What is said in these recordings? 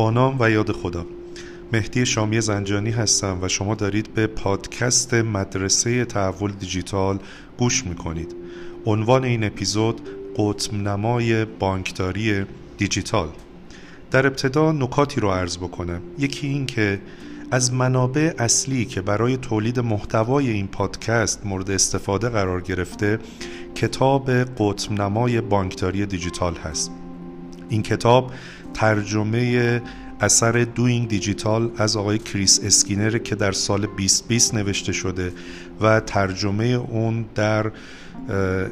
با نام و یاد خدا. مهدی شامی زنجانی هستم و شما دارید به پادکست مدرسه تحول دیجیتال گوش می‌کنید. عنوان این اپیزود قطب نمای بانکداری دیجیتال. در ابتدا نکاتی رو عرض بکنم. یکی این که از منابع اصلی که برای تولید محتوای این پادکست مورد استفاده قرار گرفته کتاب قطب نمای بانکداری دیجیتال هست. این کتاب ترجمه اثر Doing Digital از آقای کریس اسکینر که در سال 2020 نوشته شده و ترجمه اون در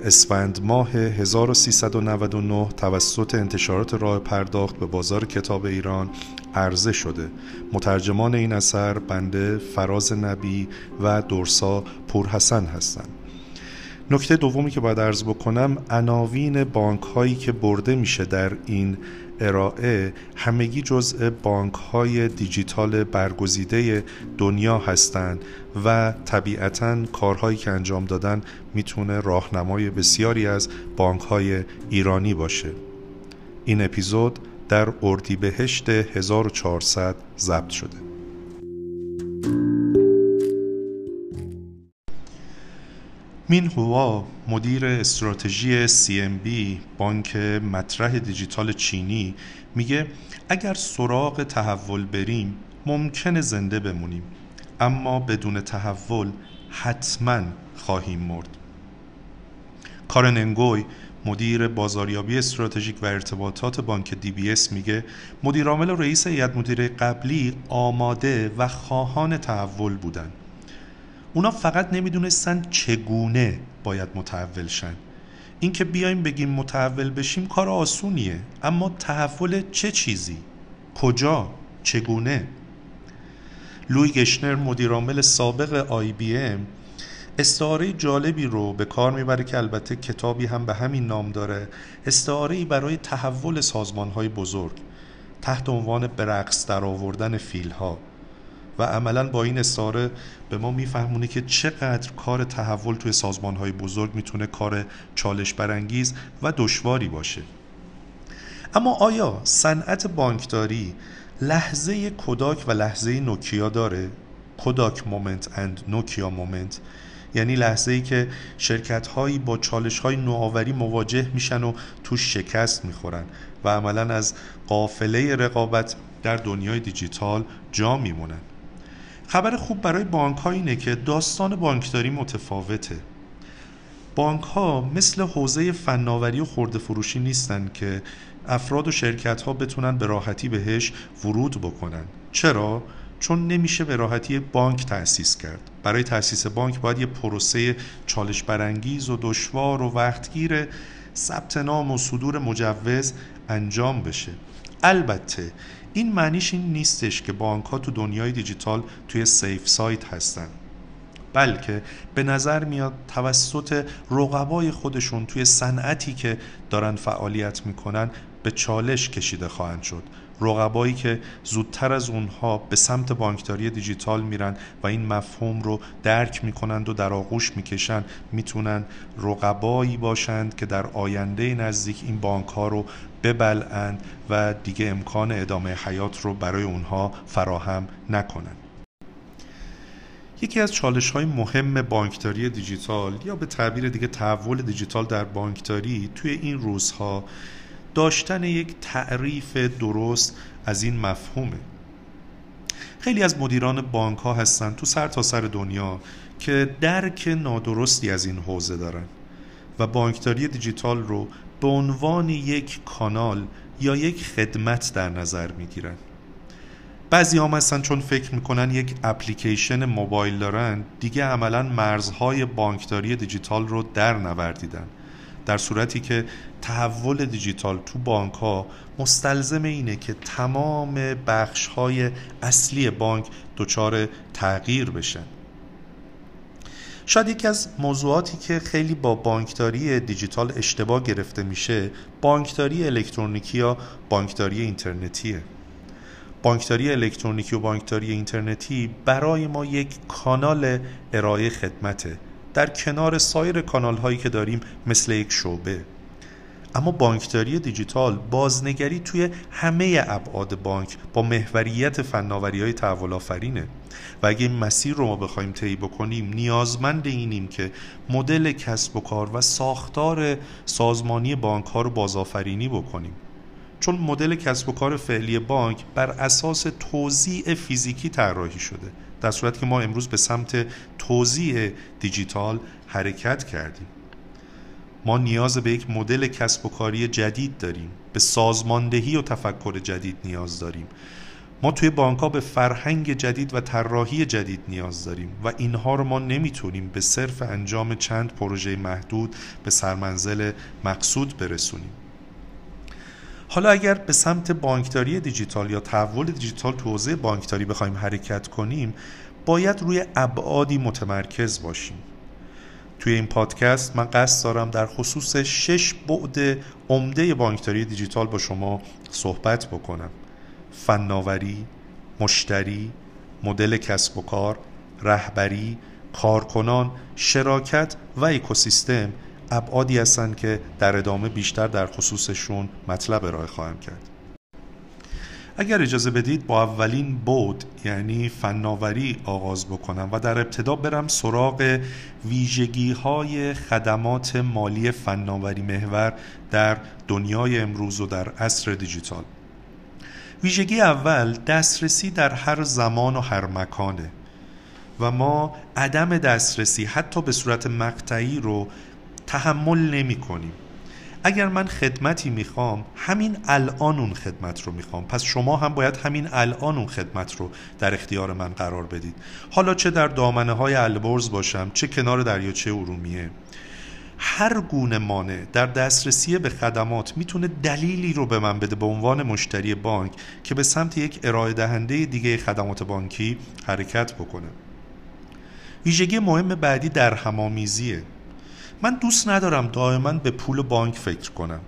اسفند ماه 1399 توسط انتشارات راه پرداخت به بازار کتاب ایران عرضه شده. مترجمان این اثر بنده فراز نبی و دورسا پورحسن هستند. نکته دومی که باید عرض بکنم عناوین بانک هایی که برده میشه در این ارائه همگی جزء بانک های دیجیتال برگزیده دنیا هستند و طبیعتا کارهایی که انجام دادن می‌تونه راهنمای بسیاری از بانک های ایرانی باشه. این اپیزود در اردیبهشت 1400 ضبط شده. مین هوا مدیر استراتژی CMB بانک مطرح دیجیتال چینی میگه اگر سراغ تحول بریم ممکنه زنده بمونیم. اما بدون تحول حتما خواهیم مرد. کارن انگوی مدیر بازاریابی استراتژیک و ارتباطات بانک دی بی اس میگه مدیرعامل رئیس هیئت مدیره قبلی آماده و خواهان تحول بودند. اونا فقط نمی‌دونستن چگونه باید متحول شن. اینکه بیایم بگیم متحول بشیم کار آسونیه اما تحول چه چیزی؟ کجا؟ چگونه؟ لوی گشنر مدیرعامل سابق آی بی ام استعاره جالبی رو به کار می‌بره که البته کتابی هم به همین نام داره استعاره برای تحول سازمان های بزرگ تحت عنوان برقص در آوردن فیل ها و عملا با این استعاره به ما میفهمونه که چقدر کار تحول توی سازمان های بزرگ می‌تونه کار چالش برانگیز و دشواری باشه. اما آیا صنعت بانکداری لحظه کداک و لحظه نوکیا داره؟ Kodak moment and Nokia moment. یعنی لحظه ای که شرکت هایی با چالش های نوآوری مواجه میشن و توش شکست می‌خورن و عملا از قافله رقابت در دنیای دیجیتال جا میمونن. خبر خوب برای بانک ها اینه که داستان بانکداری متفاوته. بانک ها مثل حوزه فناوری و خورده فروشی نیستن که افراد و شرکت ها بتونن به راحتی بهش ورود بکنن. چرا؟ چون نمیشه به راحتی بانک تأسیس کرد. برای تأسیس بانک باید یه پروسه چالش برانگیز و دشوار و وقتگیر ثبت نام و صدور مجوز انجام بشه. البته این معنیش این نیستش که بانک ها تو دنیای دیجیتال توی سیف سایت هستن. بلکه به نظر میاد توسط رقبای خودشون توی صنعتی که دارن فعالیت می‌کنن به چالش کشیده خواهند شد. رقبایی که زودتر از اونها به سمت بانکداری دیجیتال میرن و این مفهوم رو درک می‌کنند و در آغوش می‌کشند می‌تونن رقبایی باشند که در آینده نزدیک این بانک ها رو ببلند و دیگه امکان ادامه حیات رو برای اونها فراهم نکنند. یکی از چالش های مهم بانکداری دیجیتال یا به تعبیر دیگه تحول دیجیتال در بانکداری توی این روزها داشتن یک تعریف درست از این مفهومه. خیلی از مدیران بانک ها هستن تو سر تا سر دنیا که درک نادرستی از این حوزه دارن و بانکداری دیجیتال رو به عنوان یک کانال یا یک خدمت در نظر می‌گیرن. بعضی هم هستن چون فکر می‌کنن یک اپلیکیشن موبایل دارن دیگه عملا مرزهای بانکداری دیجیتال رو در نوردیدن. در صورتی که تحول دیجیتال تو بانک ها مستلزم اینه که تمام بخش های اصلی بانک دچار تغییر بشن شاید یکی از موضوعاتی که خیلی با بانکداری دیجیتال اشتباه گرفته میشه بانکداری الکترونیکی یا بانکداری اینترنتیه. بانکداری الکترونیکی و بانکداری اینترنتی برای ما یک کانال ارائه خدمته. در کنار سایر کانال هایی که داریم مثل یک شعبه. اما بانکداری دیجیتال بازنگری توی همه ابعاد بانک با محوریت فناوری های تحول آفرینه و اگه این مسیر رو ما بخوایم طی بکنیم نیازمند اینیم که مدل کسب و کار و ساختار سازمانی بانک ها رو بازآفرینی بکنیم. چون مدل کسب و کار فعلی بانک بر اساس توزیع فیزیکی طراحی شده. در صورت که ما امروز به سمت توزیع دیجیتال حرکت کردیم. ما نیاز به یک مدل کسب و کاری جدید داریم. به سازماندهی و تفکر جدید نیاز داریم. ما توی بانک به فرهنگ جدید و طراحی جدید نیاز داریم و اینها رو ما نمی‌تونیم به صرف انجام چند پروژه محدود به سرمنزل مقصود برسونیم. حالا اگر به سمت بانکداری دیجیتال یا تحول دیجیتال تو حوزه بانکداری بخوایم حرکت کنیم باید روی ابعادی متمرکز باشیم. توی این پادکست من قصد دارم در خصوص شش بعد عمده بانکداری دیجیتال با شما صحبت بکنم. فناوری، مشتری، مدل کسب و کار، رهبری، کارکنان، شراکت و اکوسیستم ابعادی هستند که در ادامه بیشتر در خصوصشون مطلب ارائه خواهم کرد. اگر اجازه بدید با اولین بود یعنی فناوری آغاز بکنم و در ابتدا برم سراغ ویژگی های خدمات مالی فناوری محور در دنیای امروز و در عصر دیجیتال. ویژگی اول دسترسی در هر زمان و هر مکانه و ما عدم دسترسی حتی به صورت مقطعی رو تحمل نمی کنیم. اگر من خدمتی می‌خوام همین الان اون خدمت رو می‌خوام. پس شما هم باید همین الان اون خدمت رو در اختیار من قرار بدید. حالا چه در دامنه های البرز باشم چه کنار دریاچه ارومیه. هر گونه مانع در دسترسی به خدمات می‌تونه دلیلی رو به من بده به عنوان مشتری بانک که به سمت یک ارائه دهنده دیگه خدمات بانکی حرکت بکنه. ویژگی مهم بعدی در همامیزیه. من دوست ندارم دائما به پول بانک فکر کنم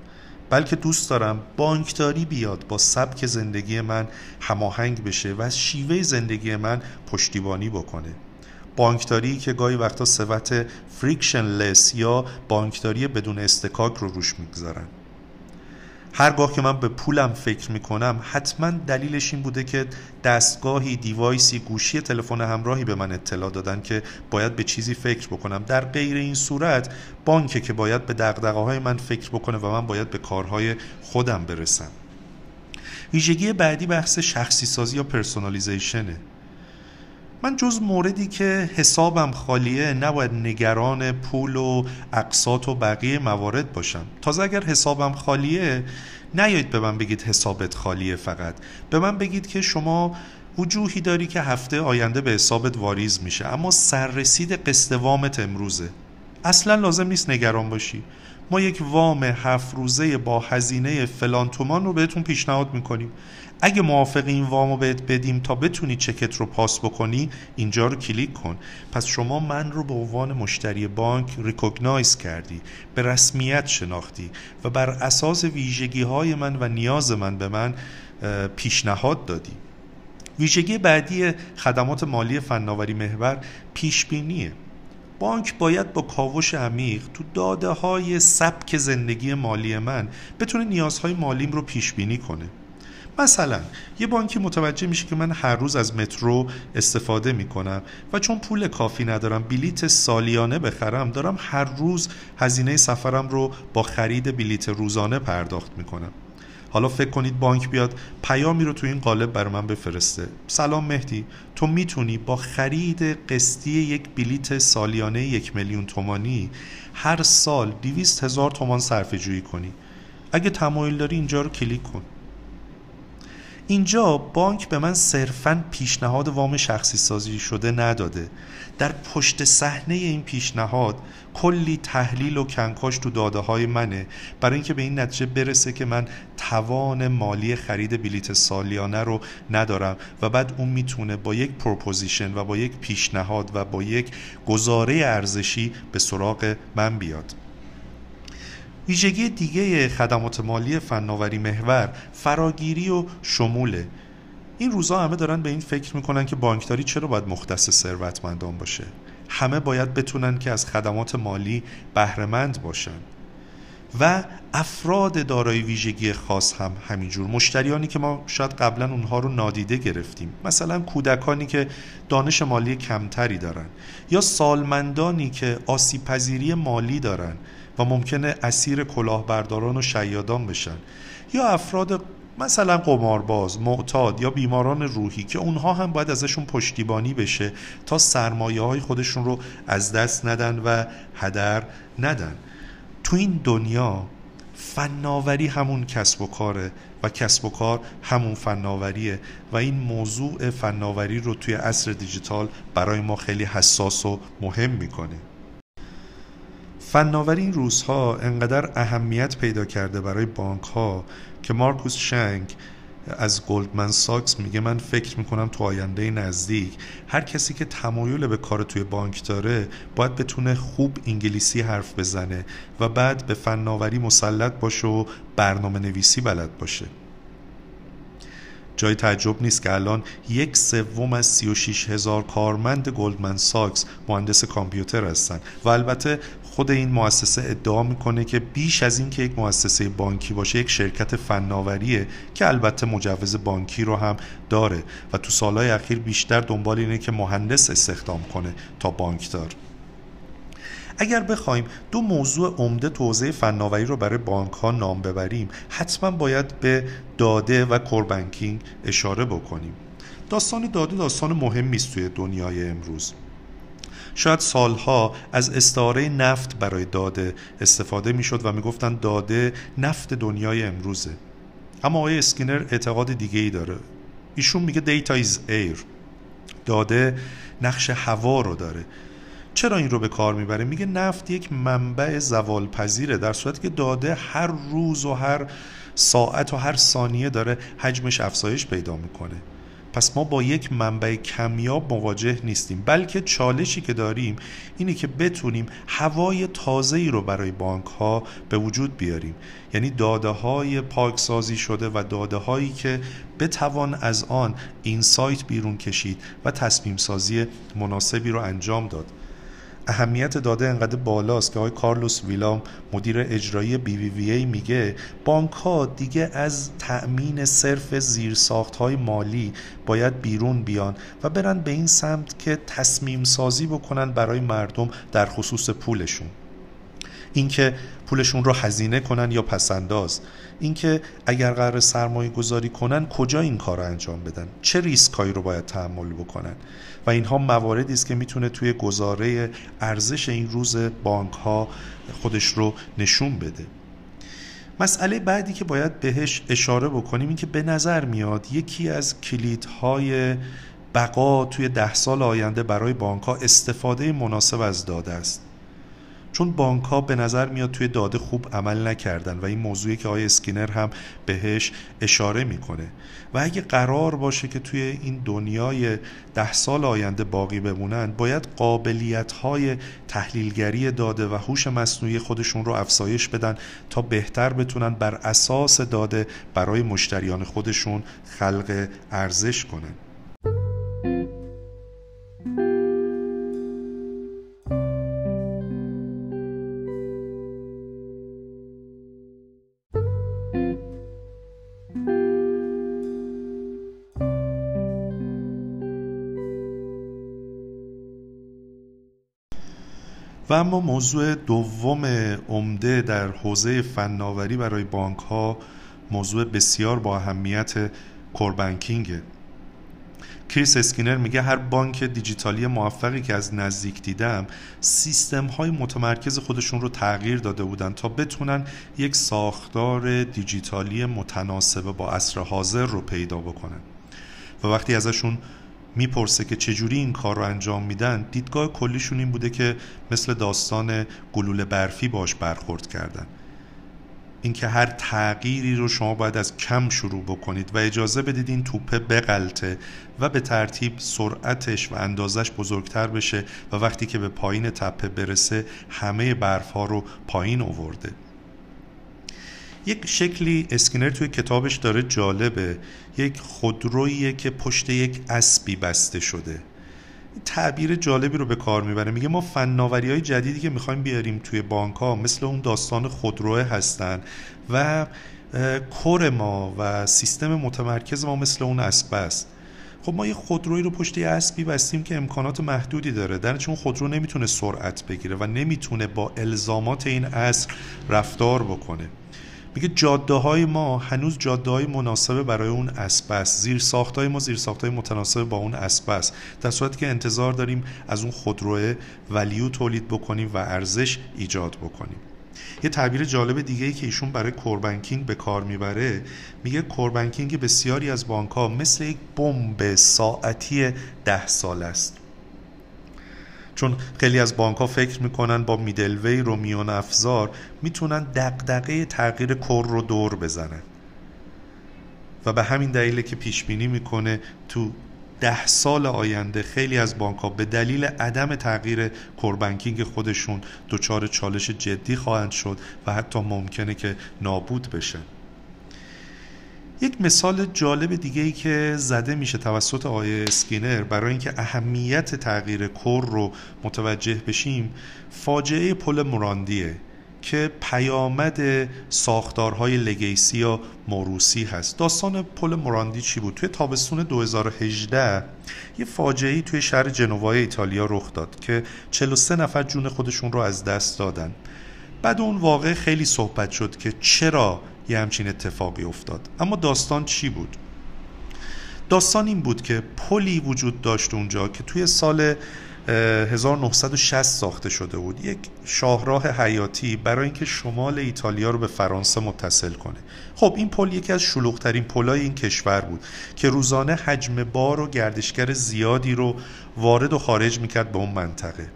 بلکه دوست دارم بانکداری بیاد با سبک زندگی من هماهنگ بشه و از شیوه زندگی من پشتیبانی بکنه. بانکداری که گاهی وقتا صفت frictionless یا بانکداری بدون اصطکاک رو روش می‌گذارن. هرگاه که من به پولم فکر می‌کنم حتما دلیلش این بوده که دستگاهی device ی گوشی تلفن همراهی به من اطلاع دادن که باید به چیزی فکر بکنم. در غیر این صورت بانکه که باید به دغدغه های من فکر بکنه و من باید به کارهای خودم برسم. ویژگی بعدی بحث شخصی سازی یا پرسونالیزیشنه. من جز موردی که حسابم خالیه نباید نگران پول و اقساط و بقیه موارد باشم. تازه اگر حسابم خالیه نیایید به من بگید حسابت خالیه فقط. به من بگید که شما وجوهی داری که هفته آینده به حسابت واریز میشه. اما سررسید قسط وامت امروزه. اصلا لازم نیست نگران باشی. ما یک وام هفت روزه با هزینه فلان تومان رو بهتون پیشنهاد می‌کنیم. اگه موافقی این وامو بهت بدیم تا بتونی چکت رو پاس بکنی اینجا رو کلیک کن. پس شما من رو به عنوان مشتری بانک recognize کردی به رسمیت شناختی و بر اساس ویژگی های من و نیاز من به من پیشنهاد دادی. ویژگی بعدی خدمات مالی فناوری محور پیشبینیه. بانک باید با کاوش عمیق تو داده های سبک زندگی مالی من بتونه نیازهای مالیم رو پیش بینی کنه. مثلا یه بانکی متوجه میشه که من هر روز از مترو استفاده می‌کنم و چون پول کافی ندارم بلیت سالیانه بخرم دارم هر روز هزینه سفرم رو با خرید بلیت روزانه پرداخت می‌کنم. حالا فکر کنید بانک بیاد پیامی رو تو این قالب بر من بفرسته. سلام مهدی تو می‌تونی با خرید قسطی یک بلیت سالیانه یک میلیون تومانی هر سال دیویست هزار تومان صرفه جویی کنی. اگه تمایل داری اینجا رو کلیک کن. اینجا بانک به من صرفا پیشنهاد وام شخصی سازی شده نداده. در پشت صحنه این پیشنهاد کلی تحلیل و کنکاش تو داده های منه. برای اینکه به این نتیجه برسه که من توان مالی خرید بلیت سالیانه رو ندارم و بعد اون می‌تونه با یک proposition و با یک پیشنهاد و با یک گزاره ارزشی به سراغ من بیاد. ویژگی دیگه خدمات مالی فناوری محور فراگیری و شموله. این روزها همه دارن به این فکر می‌کنن که بانکداری چرا باید مختص ثروتمندان باشه؟ همه باید بتونن که از خدمات مالی بهره‌مند باشن. و افراد دارای ویژگی خاص هم همینجور. مشتریانی که ما شاید قبلا اونها رو نادیده گرفتیم. مثلا کودکانی که دانش مالی کمتری دارن یا سالمندانی که آسیب پذیری مالی دارن. و ممکنه اسیر کلاهبرداران و شیادان بشن. یا افراد مثلا قمارباز، معتاد یا بیماران روحی که اونها هم باید ازشون پشتیبانی بشه تا سرمایه های خودشون رو از دست ندن و هدر ندن. تو این دنیا فناوری همون کسب و کاره و کسب و کار همون فناوریه و این موضوع فناوری رو توی عصر دیجیتال برای ما خیلی حساس و مهم می‌کنه. فناوری این روزها انقدر اهمیت پیدا کرده برای بانک ها که مارکوس شنگ از گلدمن ساکس میگه من فکر می‌کنم تو آینده نزدیک. هر کسی که تمایل به کار توی بانک داره باید بتونه خوب انگلیسی حرف بزنه و بعد به فناوری مسلط باشه و برنامه نویسی بلد باشه. جای تعجب نیست که الان یک سوم از 36 هزار کارمند گلدمن ساکس مهندس کامپیوتر هستن و البته خود این مؤسسه ادعا می‌کنه که بیش از این که یک مؤسسه بانکی باشه یک شرکت فناوریه که البته مجوز بانکی رو هم داره. و تو سالهای اخیر بیشتر دنبال اینه که مهندس استخدام کنه تا بانکدار. اگر بخوایم دو موضوع عمده توضیح فناوری رو برای بانک ها نام ببریم حتما باید به داده و کوربنکینگ اشاره بکنیم. داستان داده داستان مهمی است توی دنیای امروز. شاید سالها از استعاره نفت برای داده استفاده می‌شد و می‌گفتن داده نفت دنیای امروزه. اما آقای اسکینر اعتقاد دیگه ای داره. ایشون میگه data is air داده نقش هوا رو داره. چرا این رو به کار می‌بره؟ میگه نفت یک منبع زوال پذیره در صورتی که داده هر روز و هر ساعت و هر ثانیه داره حجمش افزایش پیدا می‌کنه. پس ما با یک منبع کمیاب مواجه نیستیم بلکه چالشی که داریم اینه که بتونیم هوای تازه ای رو برای بانک ها به وجود بیاریم. یعنی داده های پاکسازی شده و داده هایی که بتوان از آن اینسایت بیرون کشید و تصمیم سازی مناسبی رو انجام داد. اهمیت داده انقدر بالاست که آقای کارلوس ویلام مدیر اجرایی بی وی وی ای میگه بانک ها دیگه از تأمین صرف زیرساخت های مالی باید بیرون بیان و برن به این سمت که تصمیم سازی بکنن برای مردم در خصوص پولشون. اینکه پولشون رو هزینه کنن یا پسنداز اینکه اگر قرار سرمایه گذاری کنن کجا این کار رو انجام بدن؟ چه ریسک هایی رو باید تحمل بکنن؟ و اینها مواردی است که می‌تونه توی گزاره ارزش این روز بانک ها خودش رو نشون بده. مسئله بعدی که باید بهش اشاره بکنیم این که به نظر میاد یکی از کلیدهای بقا توی ده سال آینده برای بانک ها استفاده مناسب از داده است. چون بانک ها به نظر میاد توی داده خوب عمل نکردن و این موضوعی که آقای اسکینر هم بهش اشاره می‌کنه. و اگه قرار باشه که توی این دنیای ده سال آینده باقی بمونن باید قابلیت های تحلیلگری داده و هوش مصنوعی خودشون رو افزایش بدن تا بهتر بتونن بر اساس داده برای مشتریان خودشون خلق ارزش کنن. و اما موضوع دوم عمده در حوزه فناوری برای بانک ها موضوع بسیار با اهمیت کوربنکینگه کریس اسکینر میگه هر بانک دیجیتالی موفقی که از نزدیک دیدم سیستم های متمرکز خودشون رو تغییر داده بودن تا بتونن یک ساختار دیجیتالی متناسب با عصر حاضر رو پیدا بکنن. و وقتی ازشون می‌پرسه که چجوری این کار رو انجام میدن دیدگاه کلیشون این بوده که مثل داستان گلوله برفی باش برخورد کردن. اینکه هر تغییری رو شما باید از کم شروع بکنید و اجازه بدید این توپه بغلطه و به ترتیب سرعتش و اندازش بزرگتر بشه و وقتی که به پایین تپه برسه همه برف ها رو پایین اوورده. یک شکلی اسکینر توی کتابش داره جالبه. یک خودرویی که پشت یک اسبی بسته شده. تعبیر جالبی رو به کار می‌بره. میگه ما فناوری های جدیدی که می‌خوایم بیاریم توی بانک ها مثل اون داستان خودروه هستن و کور ما و سیستم متمرکز ما مثل اون اسب است. خب ما یه خودرویی رو پشت یه اسبی بستیم که امکانات محدودی داره. در چون خودرو نمی‌تونه سرعت بگیره و نمی‌تونه با الزامات این اصر رفتار بکنه. میگه جاده های ما هنوز جاده های مناسب برای اون اسب زیر ساخت های ما زیر ساخت های متناسب با اون اسب است. در صورتی که انتظار داریم از اون خودروه ولیو تولید بکنیم و ارزش ایجاد بکنیم. یه تعبیر جالب دیگه ای که ایشون برای کوربنکینگ به کار می‌بره میگه کوربنکینگ بسیاری از بانک ها مثل یک بمب ساعتی ده سال است. چون خیلی از بانک ها فکر می‌کنن با میدلوی رو میان افزار می‌تونن دقدقه تغییر کور رو دور بزنن. و به همین دلیل که پیش بینی می‌کنه تو ده سال آینده خیلی از بانک ها به دلیل عدم تغییر core banking خودشون دچار چالش جدی خواهند شد و حتی ممکنه که نابود بشه یک مثال جالب دیگه ای که زده میشه توسط آقای اسکینر برای اینکه اهمیت تغییر core رو متوجه بشیم فاجعه پل موراندیه که پیامد ساختارهای legacy یا موروسی هست داستان پل موراندی چی بود؟ توی تابستون 2018 یه فاجعه توی شهر جنوای ایتالیا رخ داد که 43 نفر جون خودشون رو از دست دادن بعد اون واقع خیلی صحبت شد که چرا یه همچین اتفاقی افتاد. اما داستان چی بود؟ داستان این بود که پلی وجود داشت اونجا که توی سال 1960 ساخته شده بود. یک شاهراه حیاتی برای اینکه شمال ایتالیا رو به فرانسه متصل کنه. خب این پل یکی از شلوغترین پلای این کشور بود که روزانه حجم بار و گردشگر زیادی رو وارد و خارج می‌کرد به اون منطقه.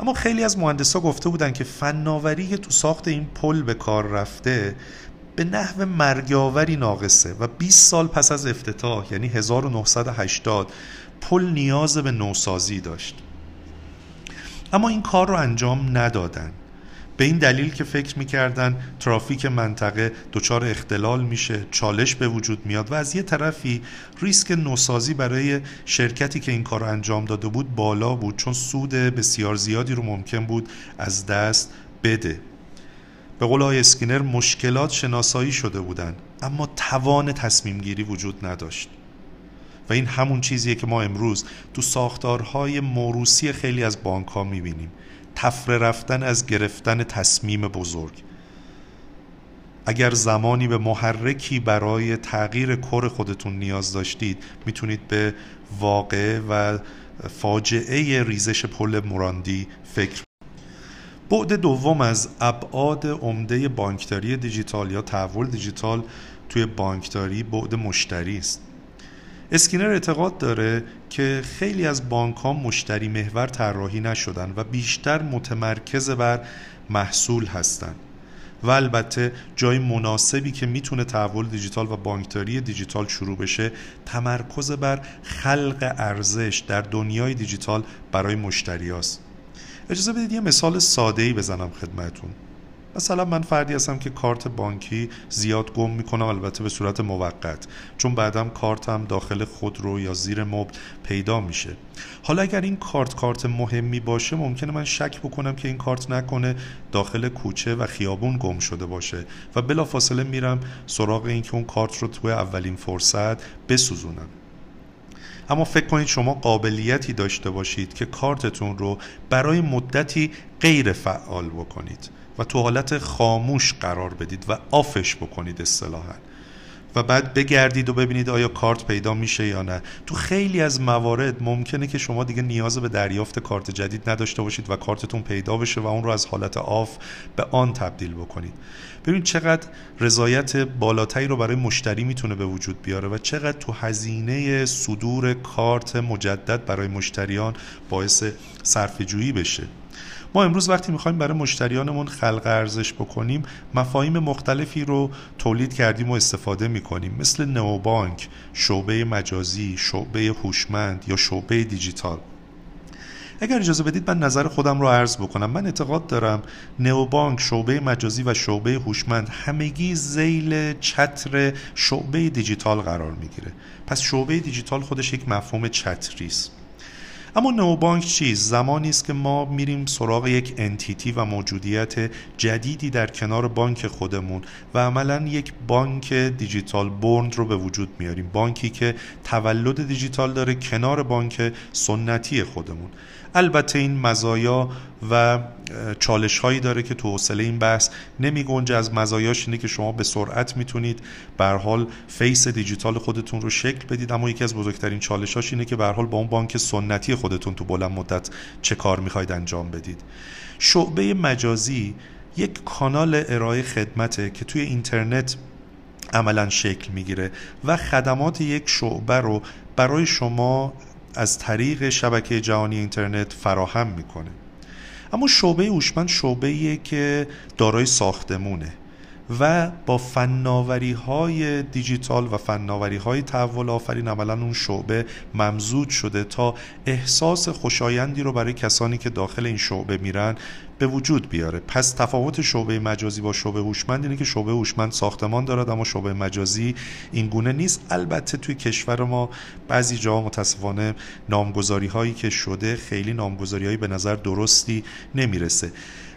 اما خیلی از مهندسا گفته بودن که فناوری که تو ساخت این پل به کار رفته به نحو مرگاوری ناقصه و 20 سال پس از افتتاح یعنی 1980 پل نیاز به نوسازی داشت. اما این کار رو انجام ندادن. به این دلیل که فکر می‌کردن ترافیک منطقه دچار اختلال میشه چالش به وجود میاد و از یه طرفی ریسک نوسازی برای شرکتی که این کار رو انجام داده بود بالا بود چون سود بسیار زیادی رو ممکن بود از دست بده. به قول آقای اسکینر مشکلات شناسایی شده بودند اما توان تصمیم گیری وجود نداشت. و این همون چیزیه که ما امروز تو ساختارهای موروسی خیلی از بانک ها می‌بینیم. تفره رفتن از گرفتن تصمیم بزرگ. اگر زمانی به محرکی برای تغییر کور خودتون نیاز داشتید می‌تونید به واقع و فاجعه ریزش پل موراندی فکر بعد دوم از ابعاد عمده بانکداری دیجیتال یا تحول دیجیتال توی بانکداری بعد مشتری است اسکینر اعتقاد داره که خیلی از بانک ها مشتری محور طراحی نشدن و بیشتر متمرکز بر محصول هستند و البته جای مناسبی که می‌تونه تحول دیجیتال و بانکداری دیجیتال شروع بشه تمرکز بر خلق ارزش در دنیای دیجیتال برای مشتری هست. اجازه بدید یه مثال ساده ای بزنم خدمتون مثلا من فردی هستم که کارت بانکی زیاد گم می‌کنم البته به صورت موقت چون بعدم کارتم داخل خودرو یا زیر مبل پیدا میشه. حالا اگر این کارت کارت مهمی باشه ممکنه من شک بکنم که این کارت نکنه داخل کوچه و خیابون گم شده باشه و بلافاصله میرم سراغ این که اون کارت رو توی اولین فرصت بسوزونم. اما فکر کنید شما قابلیتی داشته باشید که کارتتون رو برای مدتی غیر فعال بکنید و تو حالت خاموش قرار بدید و آفش بکنید اصطلاحا. و بعد بگردید و ببینید آیا کارت پیدا میشه یا نه. تو خیلی از موارد ممکنه که شما دیگه نیاز به دریافت کارت جدید نداشته باشید و کارتتون پیدا بشه و اون رو از حالت آف به آن تبدیل بکنید. ببینید چقدر رضایت بالاتری رو برای مشتری می‌تونه به وجود بیاره و چقدر تو هزینه صدور کارت مجدد برای مشتریان باعث صرفه‌جویی بشه. ما امروز وقتی می‌خوایم برای مشتریانمون خلق ارزش بکنیم مفاهیم مختلفی رو تولید کردیم و استفاده می‌کنیم. مثل نوبانک شعبه مجازی شعبه هوشمند یا شعبه دیجیتال. اگر اجازه بدید من نظر خودم رو عرض بکنم. من اعتقاد دارم نوبانک شعبه مجازی و شعبه هوشمند همگی زیل چتر شعبه دیجیتال قرار می‌گیره. پس شعبه دیجیتال خودش یک مفهوم چتری است اما نوبانک چیست زمانی است که ما میریم سراغ یک انتیتی و موجودیت جدیدی در کنار بانک خودمون و عملا یک بانک digital born رو به وجود میاریم. بانکی که تولد دیجیتال داره کنار بانک سنتی خودمون. البته این مزایا و چالش هایی داره که تو حوصله این بحث نمی گنجه. از مزایاش اینه که شما به سرعت می‌تونید به هر حال face دیجیتال خودتون رو شکل بدید. اما یکی از بزرگترین چالشاش اینه که به هر حال با اون بانک سنتی خودتون تو بلند مدت چه کار می‌خواید انجام بدید. شعبه مجازی یک کانال ارائه خدمته که توی اینترنت عملا شکل می‌گیره و خدمات یک شعبه رو برای شما از طریق شبکه جهانی اینترنت فراهم می‌کنه. اما شعبه هوشمند شعبه که دارای ساختمونه. و با فناوری های دیجیتال و فناوری های تحول آفرین عملا اون شعبه ممزود شده تا احساس خوشایندی رو برای کسانی که داخل این شعبه میرن به وجود بیاره. پس تفاوت شعبه مجازی با شعبه هوشمند اینه که شعبه هوشمند ساختمان دارد اما شعبه مجازی این گونه نیست. البته توی کشور ما بعضی جاها متاسفانه نامگذاری هایی که شده خیلی نامگذاری هایی به نظر درستی نمی‌رسه.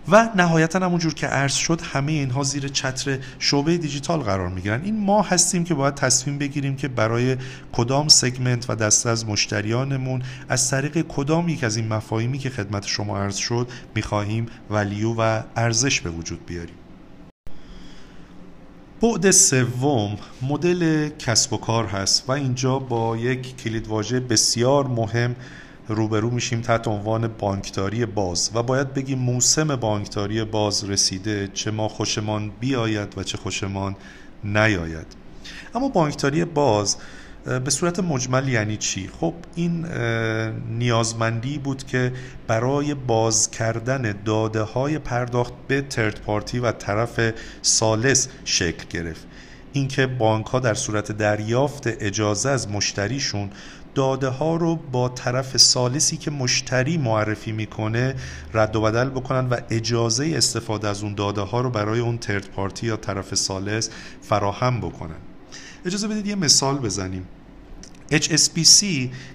و نهایتا همونجور که عرض شد همه اینها زیر چتر شعبه دیجیتال قرار می‌گیرن. این ما هستیم که باید تصمیم بگیریم که برای کدام سگمنت و دسته از مشتریانمون از طریق کدام یک از این مفاهیمی که خدمت شما عرض شد می‌خواهیم ولیو و ارزش به وجود بیاریم. بعد سوم مدل کسب و کار هست و اینجا با یک کلیدواژه بسیار مهم روبرو میشیم تحت عنوان بانکداری باز و باید بگیم موسم بانکداری باز رسیده چه ما خوشمان بیاید و چه خوشمان نیاید اما بانکداری باز به صورت مجمل یعنی چی؟ خب این نیازمندی بود که برای باز کردن داده های پرداخت به ترد پارتی و طرف سالس شکل گرفت اینکه بانک ها در صورت دریافت اجازه از مشتریشون داده ها رو با طرف سالسی که مشتری معرفی می‌کنه رد و بدل بکنن و اجازه استفاده از اون داده ها رو برای اون ترد پارتی یا طرف سالس فراهم بکنن. اجازه بدید یه مثال بزنیم. HSBC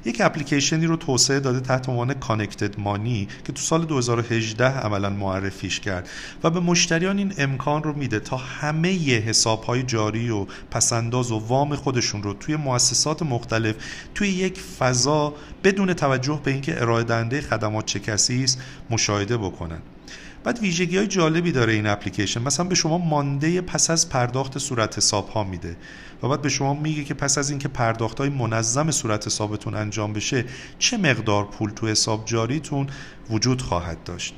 یک اپلیکیشنی رو توسعه داده تحت عنوان کانکتد مانی که تو سال 2018 عملا معرفیش کرد و به مشتریان این امکان رو میده تا همه حساب های جاری و پسنداز و وام خودشون رو توی مؤسسات مختلف توی یک فضا بدون توجه به اینکه ارائه دهنده خدمات چه کسی است مشاهده بکنن. بعد ویژگی های جالبی داره این اپلیکیشن. مثلا به شما مانده پس از پرداخت صورت حساب ها میده و بعد به شما میگه که پس از اینکه پرداخت های منظم صورت حسابتون انجام بشه چه مقدار پول تو حساب جاریتون وجود خواهد داشت؟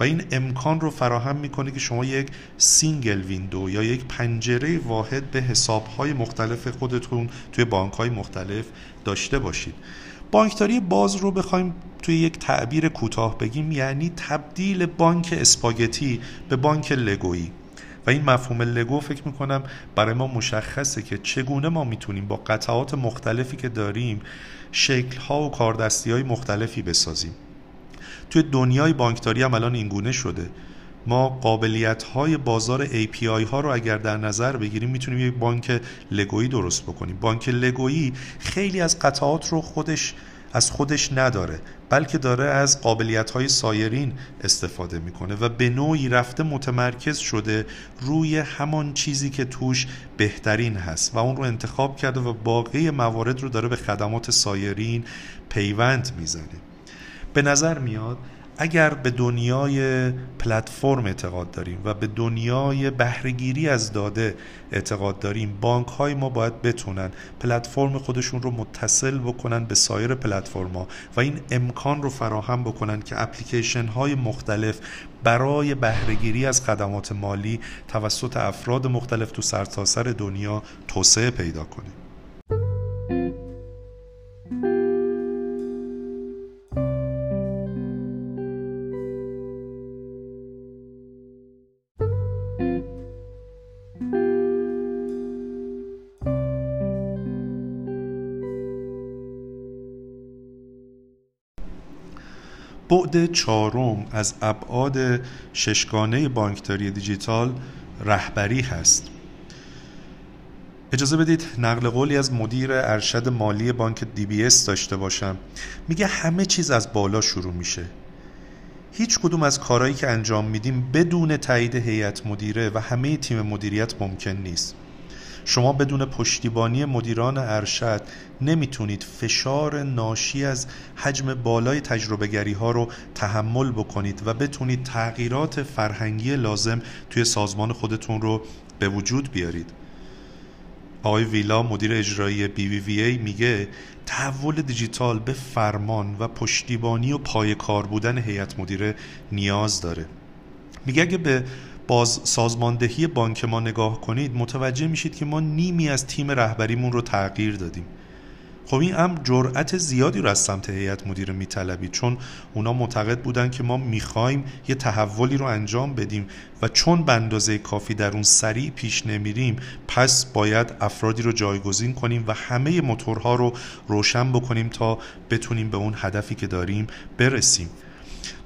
و این امکان رو فراهم می‌کنه که شما یک single window یا یک پنجره واحد به حساب های مختلف خودتون توی بانک های مختلف داشته باشید. بانکداری باز رو بخوایم توی یک تعبیر کوتاه بگیم یعنی تبدیل بانک اسپاگتی به بانک لگویی. و این مفهوم لگو فکر می‌کنم برای ما مشخصه که چگونه ما می‌تونیم با قطعات مختلفی که داریم شکلها و کاردستی های مختلفی بسازیم. توی دنیای بانکداری هم الان اینگونه شده. ما قابلیت های بازار API ها رو اگر در نظر بگیریم می‌تونیم یک بانک لگویی درست بکنیم. بانک لگویی خیلی از قطعات رو خودش از خودش نداره بلکه داره از قابلیت های سایرین استفاده می‌کنه و به نوعی رفته متمرکز شده روی همان چیزی که توش بهترین هست و اون رو انتخاب کرده و باقی موارد رو داره به خدمات سایرین پیوند می‌زنه. به نظر میاد اگر به دنیای پلتفرم اعتقاد داریم و به دنیای بهرهگیری از داده اعتقاد داریم بانک های ما باید بتونن پلتفرم خودشون رو متصل بکنن به سایر پلتفرم ها و این امکان رو فراهم بکنن که اپلیکیشن های مختلف برای بهرهگیری از خدمات مالی توسط افراد مختلف تو سرتاسر سر دنیا توسعه پیدا کنه. بعد چهارم از ابعاد ششگانه بانکداری دیجیتال رهبری هست. اجازه بدید نقل قولی از مدیر ارشد مالی بانک دی بی اس داشته باشم. میگه همه چیز از بالا شروع میشه. هیچ کدوم از کارهایی که انجام میدیم بدون تایید هیئت مدیره و همه تیم مدیریت ممکن نیست. شما بدون پشتیبانی مدیران ارشد نمی‌تونید فشار ناشی از حجم بالای تجربه گری ها رو تحمل بکنید و بتونید تغییرات فرهنگی لازم توی سازمان خودتون رو به وجود بیارید. آقای ویلا مدیر اجرایی بی وی وی ای میگه تحول دیجیتال به فرمان و پشتیبانی و پای کار بودن هیئت مدیره نیاز داره. میگه اگه به باز سازماندهی بانک ما نگاه کنید متوجه میشید که ما نیمی از تیم رهبریمون رو تغییر دادیم. خب این امر جرأت زیادی رو از سمت هیئت مدیره میطلبید چون اونا معتقد بودن که ما می‌خوایم یه تحولی رو انجام بدیم و چون به اندازه کافی در اون سریع پیش نمیریم پس باید افرادی رو جایگزین کنیم و همه موتورها رو روشن بکنیم تا بتونیم به اون هدفی که داریم برسیم.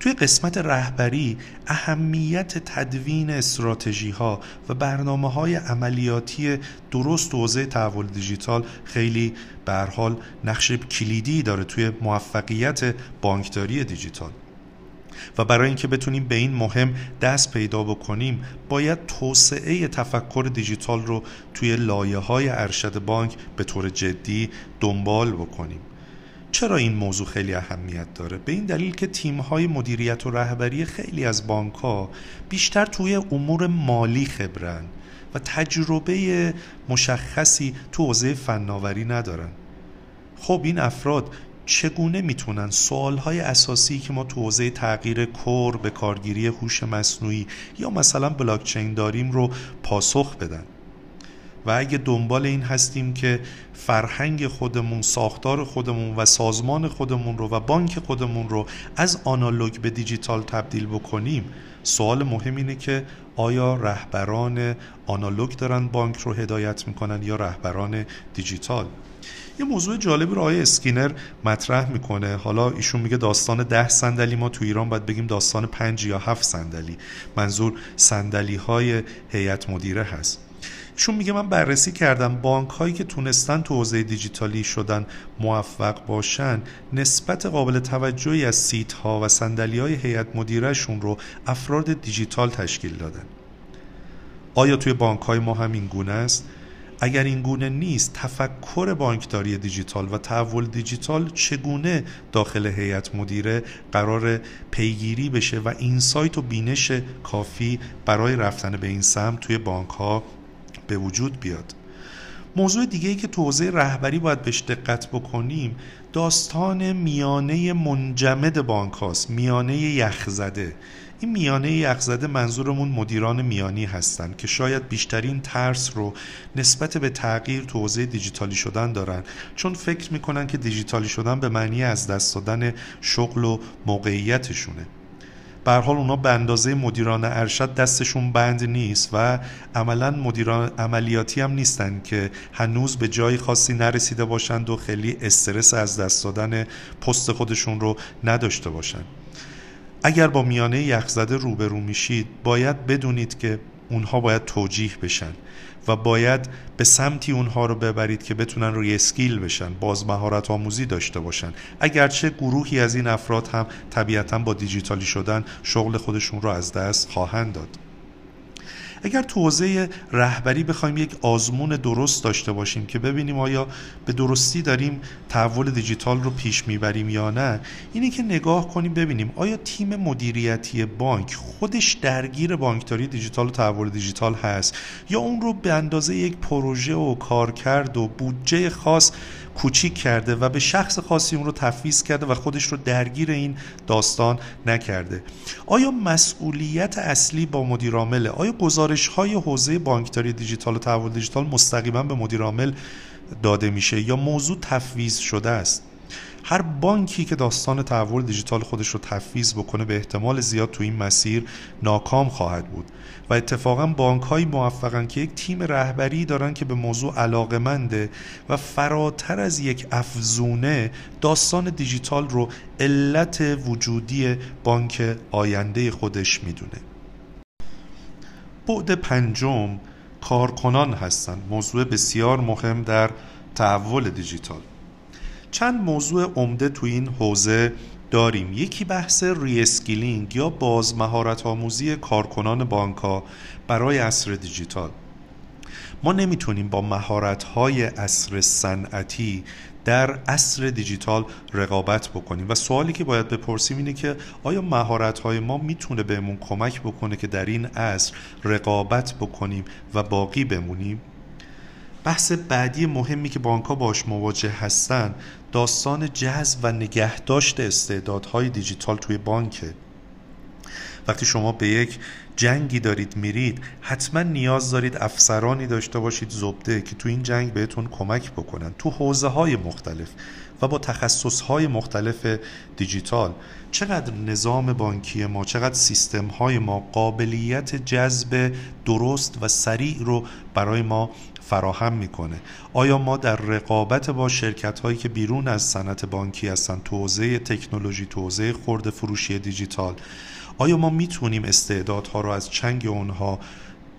توی قسمت رهبری اهمیت تدوین استراتژی ها و برنامه های عملیاتی درست حوزه تحول دیجیتال خیلی به حال نقش کلیدی داره توی موفقیت بانکداری دیجیتال. و برای اینکه بتونیم به این مهم دست پیدا بکنیم باید توسعه تفکر دیجیتال رو توی لایه های ارشد بانک به طور جدی دنبال بکنیم. چرا این موضوع خیلی اهمیت داره؟ به این دلیل که تیم های مدیریت و رهبری خیلی از بانک ها بیشتر توی امور مالی خبرن و تجربه مشخصی تو حوزه فناوری ندارن. خب این افراد چگونه می‌تونن سوالهای اساسی که ما تو حوزه تغییر کور به کارگیری هوش مصنوعی یا مثلا بلاکچین داریم رو پاسخ بدن؟ و اگه دنبال این هستیم که فرهنگ خودمون ساختار خودمون و سازمان خودمون رو و بانک خودمون رو از آنالوگ به دیجیتال تبدیل بکنیم سوال مهم اینه که آیا رهبران آنالوگ دارن بانک رو هدایت می‌کنن یا رهبران دیجیتال؟ یه موضوع جالبی رو آقای اسکینر مطرح می‌کنه. حالا ایشون میگه داستان ده صندلی ما تو ایران باید بگیم داستان پنج یا هفت صندلی. منظور صندلی های هیئت مدیره هست. چون میگه من بررسی کردم بانک هایی که تونستن تو حوزه دیجیتالی شدن موفق باشن نسبت قابل توجهی از seat ها و صندلی های هیئت مدیرهشون رو افراد دیجیتال تشکیل دادن. آیا توی بانک های ما هم این گونه است؟ اگر این گونه نیست تفکر بانکداری دیجیتال و تحول دیجیتال چگونه داخل هیئت مدیره قراره پیگیری بشه و insight و بینش کافی برای رفتن به این سمت توی بانک ها به وجود بیاد. موضوع دیگه ای که تو حوزه رهبری باید بهش دقت بکنیم داستان میانه منجمد بانک هاست میانه یخزده. این میانه یخزده منظورمون مدیران میانی هستند که شاید بیشترین ترس رو نسبت به تغییر تو دیجیتالی شدن دارن. چون فکر می‌کنن که دیجیتالی شدن به معنی از دست دادن شغل و موقعیتشونه. به حال اونا به اندازه مدیران ارشد دستشون بند نیست و عملا مدیران عملیاتی هم نیستن که هنوز به جای خاصی نرسیده باشند و خیلی استرس از دست دادن پست خودشون رو نداشته باشند اگر با میانه یخزده روبرو میشید باید بدونید که اونها باید توجیه بشن. و باید به سمتی اونها رو ببرید که بتونن روی اسکیل بشن باز مهارت آموزی داشته باشن. اگرچه گروهی از این افراد هم طبیعتا با دیجیتالی شدن شغل خودشون رو از دست خواهند داد. اگر تو حوزه رهبری بخوایم یک آزمون درست داشته باشیم که ببینیم آیا به درستی داریم تحول دیجیتال رو پیش می‌بریم یا نه اینه که نگاه کنیم ببینیم آیا تیم مدیریتی بانک خودش درگیر بانکداری دیجیتال و تحول دیجیتال هست یا اون رو به اندازه یک پروژه و کارکرد و بودجه خاص کوچیک کرده و به شخص خاصی اون رو تفویض کرده و خودش رو درگیر این داستان نکرده. آیا مسئولیت اصلی با مدیر عامله آیا گزارش های حوزه بانکداری دیجیتال و تحول دیجیتال مستقیما به مدیر عامل داده میشه یا موضوع تفویض شده است؟ هر بانکی که داستان تحول دیجیتال خودش رو تفویض بکنه به احتمال زیاد تو این مسیر ناکام خواهد بود. و اتفاقا بانک های موفقن که یک تیم رهبری دارن که به موضوع علاقمنده و فراتر از یک افزونه داستان دیجیتال رو علت وجودی بانک آینده خودش می‌دونه. بعد پنجم کارکنان هستند موضوع بسیار مهم در تحول دیجیتال. چند موضوع عمده تو این حوزه داریم. یکی بحث reskilling یا باز مهارت آموزی کارکنان بانک ها برای عصر دیجیتال. ما نمی‌تونیم با مهارت های عصر صنعتی در عصر دیجیتال رقابت بکنیم و سوالی که باید بپرسیم اینه که آیا مهارت های ما می‌تونه بهمون کمک بکنه که در این عصر رقابت بکنیم و باقی بمونیم؟ بحث بعدی مهمی که بانک ها باش مواجه هستن داستان جذب و نگهداشت استعدادهای دیجیتال توی بانکه. وقتی شما به یک جنگی دارید میرید حتما نیاز دارید افسرانی داشته باشید زبده که تو این جنگ بهتون کمک بکنن تو حوزه های مختلف و با تخصص های مختلف دیجیتال. چقدر نظام بانکی ما چقدر سیستم های ما قابلیت جذب درست و سریع رو برای ما فراهم می‌کنه. آیا ما در رقابت با شرکت هایی که بیرون از صنعت بانکی هستن تو حوزه تکنولوژی تو حوزه خورده فروشی دیجیتال آیا ما می‌تونیم استعدادها رو از چنگ اونها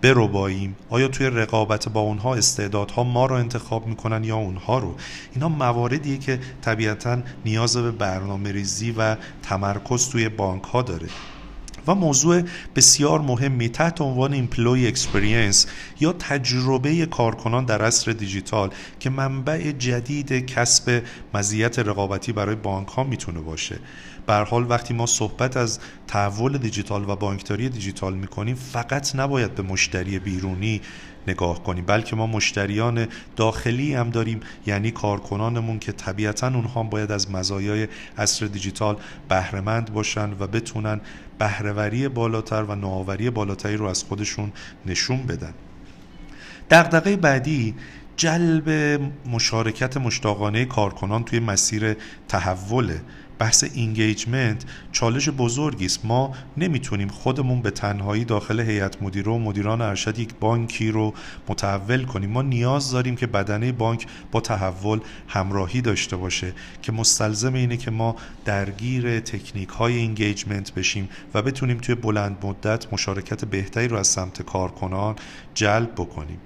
برباییم؟ آیا توی رقابت با اونها استعدادها ما رو انتخاب می‌کنن یا اونها رو؟ اینا مواردیه که طبیعتا نیاز به برنامه ریزی و تمرکز توی بانک ها داره. و موضوع بسیار مهمی تحت عنوان employee experience یا تجربه کارکنان در عصر دیجیتال که منبع جدید کسب مزیت رقابتی برای بانک ها می‌تونه باشه. به هر حال وقتی ما صحبت از تحول دیجیتال و بانکداری دیجیتال می‌کنیم فقط نباید به مشتری بیرونی نگاه کنیم. بلکه ما مشتریان داخلی هم داریم یعنی کارکنانمون که طبیعتا اونها باید از مزایای عصر دیجیتال بهرهمند باشن و بتونن بهرهوری بالاتر و نوآوری بالاتری رو از خودشون نشون بدن. دغدغه بعدی جلب مشارکت مشتاقانه کارکنان توی مسیر تحوله. بحث engagement چالش بزرگی است. ما نمی‌تونیم خودمون به تنهایی داخل هیئت مدیره و مدیران ارشد یک بانکی رو متحول کنیم. ما نیاز داریم که بدنه بانک با تحول همراهی داشته باشه که مستلزم اینه که ما درگیر تکنیک های engagement بشیم و بتونیم توی بلند مدت مشارکت بهتری رو از سمت کارکنان جلب بکنیم.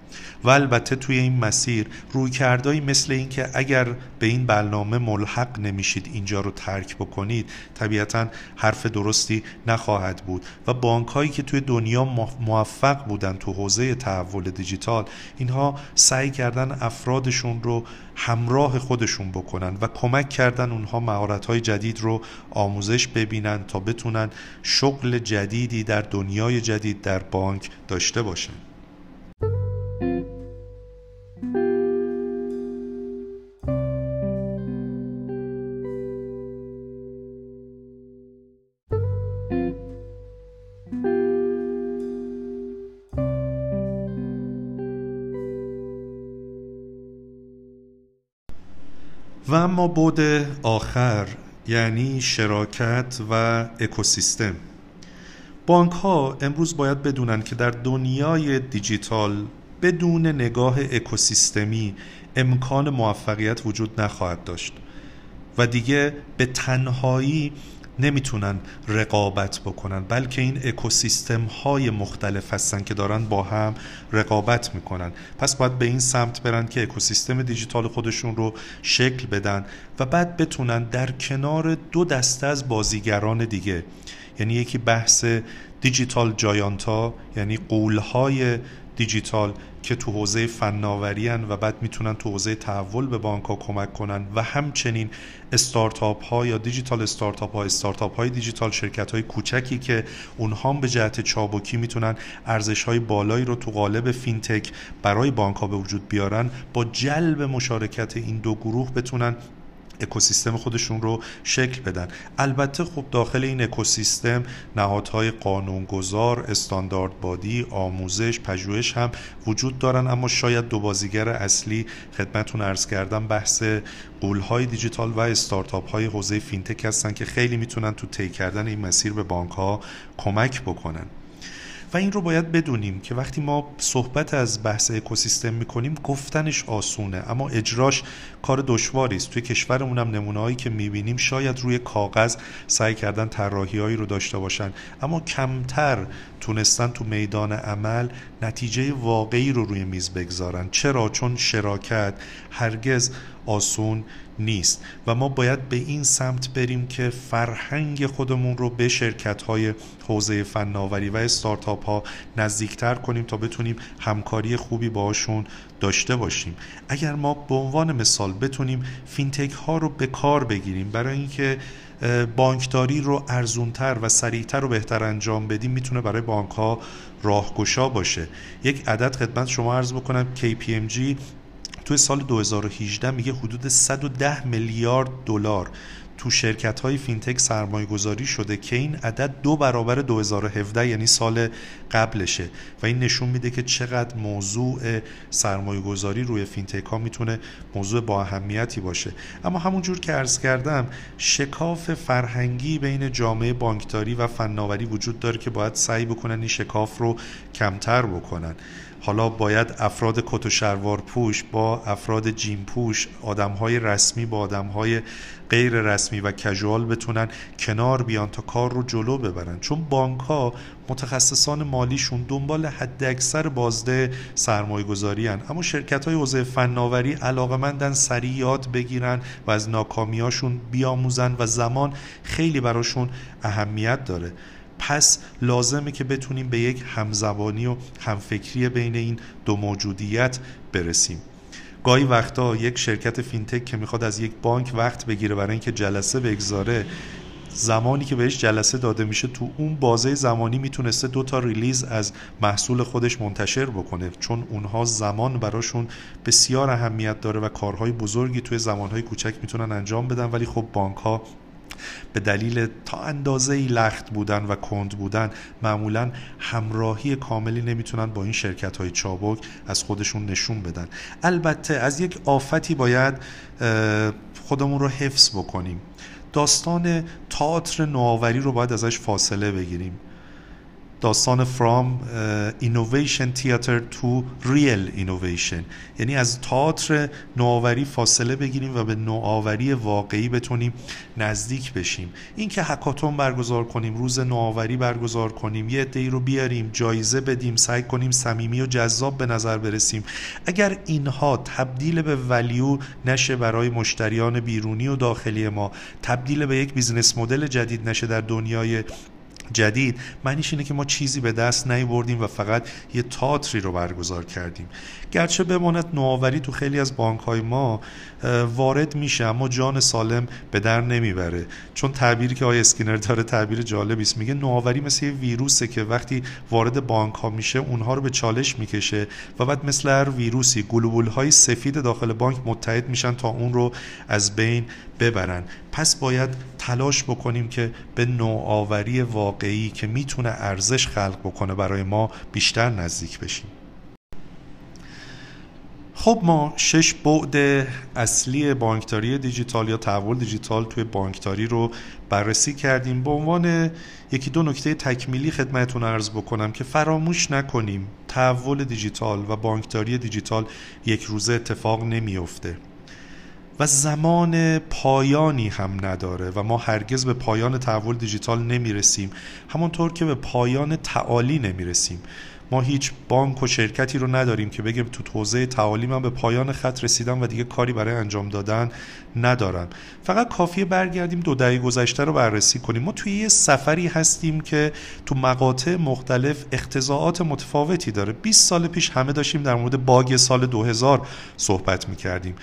و البته توی این مسیر رویکردهایی مثل اینکه اگر به این برنامه ملحق نمیشید اینجا رو ترک بکنید طبیعتا حرف درستی نخواهد بود. و بانک هایی که توی دنیا موفق بودن تو حوزه تحول دیجیتال اینها سعی کردن افرادشون رو همراه خودشون بکنن و کمک کردن اونها مهارت های جدید رو آموزش ببینن تا بتونن شغل جدیدی در دنیای جدید در بانک داشته باشن. بود آخر یعنی شراکت و اکوسیستم. بانک ها امروز باید بدونن که در دنیای دیجیتال بدون نگاه اکوسیستمی امکان موفقیت وجود نخواهد داشت و دیگه به تنهایی نمی‌تونن رقابت بکنن بلکه این اکوسیستم های مختلف هستن که دارن با هم رقابت می‌کنن. پس باید به این سمت برن که اکوسیستم دیجیتال خودشون رو شکل بدن و بعد بتونن در کنار دو دسته از بازیگران دیگه یعنی یکی بحث دیجیتال جایانتا یعنی قولهای دیجیتال که تو حوزه فناوری و بعد می‌تونن تو حوزه تحول به بانک ها کمک کنن و همچنین استارتاپ ها یا دیجیتال استارتاپ ها استارتاپ های دیجیتال شرکت های کوچکی که اونها به جهت چابکی می‌تونن ارزش های بالایی رو تو قالب فینتک برای بانک ها به وجود بیارن با جلب مشارکت این دو گروه بتونن اکوسیستم خودشون رو شکل بدن. البته خب داخل این اکوسیستم نهادهای قانونگذار standard body آموزش پژوهش هم وجود دارن اما شاید دو بازیگر اصلی خدمتون ارز کردم بحث غول‌های دیجیتال و استارتاپ های حوزه فینتک هستن که خیلی می‌تونن تو طی کردن این مسیر به بانک ها کمک بکنن. و این رو باید بدونیم که وقتی ما صحبت از بحث اکوسیستم می‌کنیم گفتنش آسونه. اما اجراش کار دشواری است. توی کشورمون هم نمونه‌هایی که می‌بینیم شاید روی کاغذ سعی کردن طراحی‌هایی رو داشته باشن. اما کمتر تونستن تو میدان عمل نتیجه واقعی رو روی میز بگذارن. چرا؟ چون شراکت هرگز آسون نیست. و ما باید به این سمت بریم که فرهنگ خودمون رو به شرکت های حوزه فناوری و استارتاپ ها نزدیکتر کنیم تا بتونیم همکاری خوبی باشون داشته باشیم. اگر ما به عنوان مثال بتونیم فینتک ها رو به کار بگیریم برای اینکه بانکداری رو ارزونتر و سریعتر و بهتر انجام بدیم می‌تونه برای بانک ها راهگشا باشه. یک عدد خدمت شما عرض بکنم KPMG توی سال 2018 میگه حدود 110 میلیارد دلار تو شرکت های فینتک سرمایه گذاری شده که این عدد دو برابر 2017 یعنی سال قبلشه. و این نشون میده که چقدر موضوع سرمایه گذاری روی فینتک ها می‌تونه موضوع با اهمیتی باشه. اما همونجور که عرض کردم شکاف فرهنگی بین جامعه بانکداری و فناوری وجود داره که باید سعی بکنن این شکاف رو کمتر بکنن. حالا باید افراد کت و شلوار پوش با افراد جین پوش آدم های رسمی با آدم های غیر رسمی و کژوال بتونن کنار بیان تا کار رو جلو ببرن چون بانک ها متخصصان مالیشون دنبال حد اکثر بازده سرمایه گذاری هن. اما شرکت های حوزه فناوری علاقمندن سریع یاد بگیرن و از ناکامیاشون بیاموزن و زمان خیلی براشون اهمیت داره پس لازمه که بتونیم به یک همزبانی و همفکری بین این دو موجودیت برسیم. گاهی وقتا یک شرکت فینتک که می‌خواد از یک بانک وقت بگیره برای اینکه جلسه بگذاره زمانی که بهش جلسه داده میشه تو اون بازه زمانی می‌تونسته دو تا release از محصول خودش منتشر بکنه چون اونها زمان براشون بسیار اهمیت داره و کارهای بزرگی توی زمانهای کوچک می‌تونن انجام بدن. ولی خب بانک ها به دلیل تا اندازه ای لخت بودن و کند بودن معمولا همراهی کاملی نمی‌تونن با این شرکت های چابک از خودشون نشون بدن. البته از یک آفتی باید خودمون رو حفظ بکنیم. داستان تئاتر نوآوری رو باید ازش فاصله بگیریم. داستان uh, innovation theater to real innovation. یعنی از تئاتر نوآوری فاصله بگیریم و به نوآوری واقعی بتونیم نزدیک بشیم. این که هکاتون برگزار کنیم روز نوآوری برگزار کنیم یه عده‌ای رو بیاریم جایزه بدیم سعی کنیم صمیمی و جذاب به نظر برسیم. اگر اینها تبدیل به value نشه برای مشتریان بیرونی و داخلی ما تبدیل به یک business model جدید نشه در دنیای جدید. معنیش اینه که ما چیزی به دست نبردیم و فقط یه تئاتری رو برگزار کردیم. گرچه بماند نوآوری تو خیلی از بانک های ما وارد میشه اما جان سالم به در نمی‌بره. چون تعبیری که آقای اسکینر داره تعبیر جالبی است. میگه نوآوری مثل یه ویروسه که وقتی وارد بانک ها میشه اونها رو به چالش می‌کشه و بعد مثل هر ویروسی گلوبول های سفید داخل بانک متحد میشن تا اون رو از بین ببرن. پس باید تلاش بکنیم که به نوآوری واقعی که می‌تونه ارزش خلق بکنه برای ما بیشتر نزدیک بشیم. خب ما شش بعد اصلی بانکداری دیجیتال یا تحول دیجیتال توی بانکداری رو بررسی کردیم. به عنوان یکی دو نکته تکمیلی خدمتتون ارز بکنم که فراموش نکنیم تحول دیجیتال و بانکداری دیجیتال یک روزه اتفاق نمیافته و زمان پایانی هم نداره و ما هرگز به پایان تحول دیجیتال نمی‌رسیم. همونطور که به پایان تعالی نمی‌رسیم. ما هیچ بانک و شرکتی رو نداریم که بگیم تو حوزه تعالی من به پایان خط رسیدم و دیگه کاری برای انجام دادن ندارم فقط کافیه برگردیم دو دهه گذشته رو بررسی کنیم. ما توی یه سفری هستیم که تو مقاطع مختلف اختزاعات متفاوتی داره. 20 سال پیش همه داشتیم در مورد باگ سال 2000 صحبت می‌کردیم.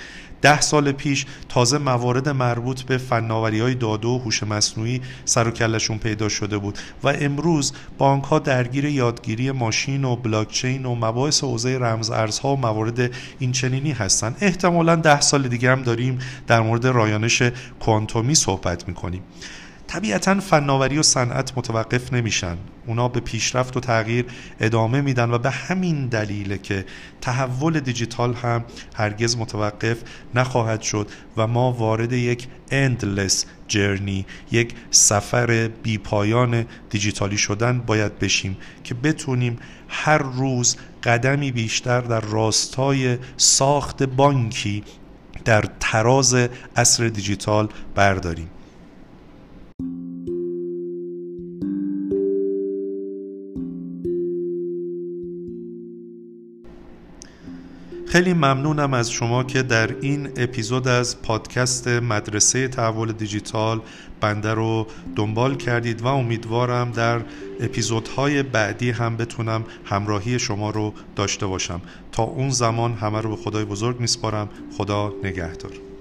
ده سال پیش تازه موارد مربوط به فناوری های داده و هوش مصنوعی سر و کلشون پیدا شده بود و امروز بانک ها درگیر یادگیری ماشین و بلاکچین و مباحث حوزه رمز ارزها و موارد این چنینی هستن. احتمالا ده سال دیگه هم داریم در مورد رایانش کوانتومی صحبت می‌کنیم. طبیعتا فناوری و صنعت متوقف نمیشن. اونا به پیشرفت و تغییر ادامه میدن و به همین دلیله که تحول دیجیتال هم هرگز متوقف نخواهد شد و ما وارد یک endless جرنی یک سفر بیپایان دیجیتالی شدن باید بشیم که بتونیم هر روز قدمی بیشتر در راستای ساخت بانکی در تراز اصر دیجیتال برداریم. خیلی ممنونم از شما که در این اپیزود از پادکست مدرسه تحول دیجیتال بنده رو دنبال کردید و امیدوارم در اپیزودهای بعدی هم بتونم همراهی شما رو داشته باشم. تا اون زمان همه رو به خدای بزرگ میسپارم. خدا نگهدار.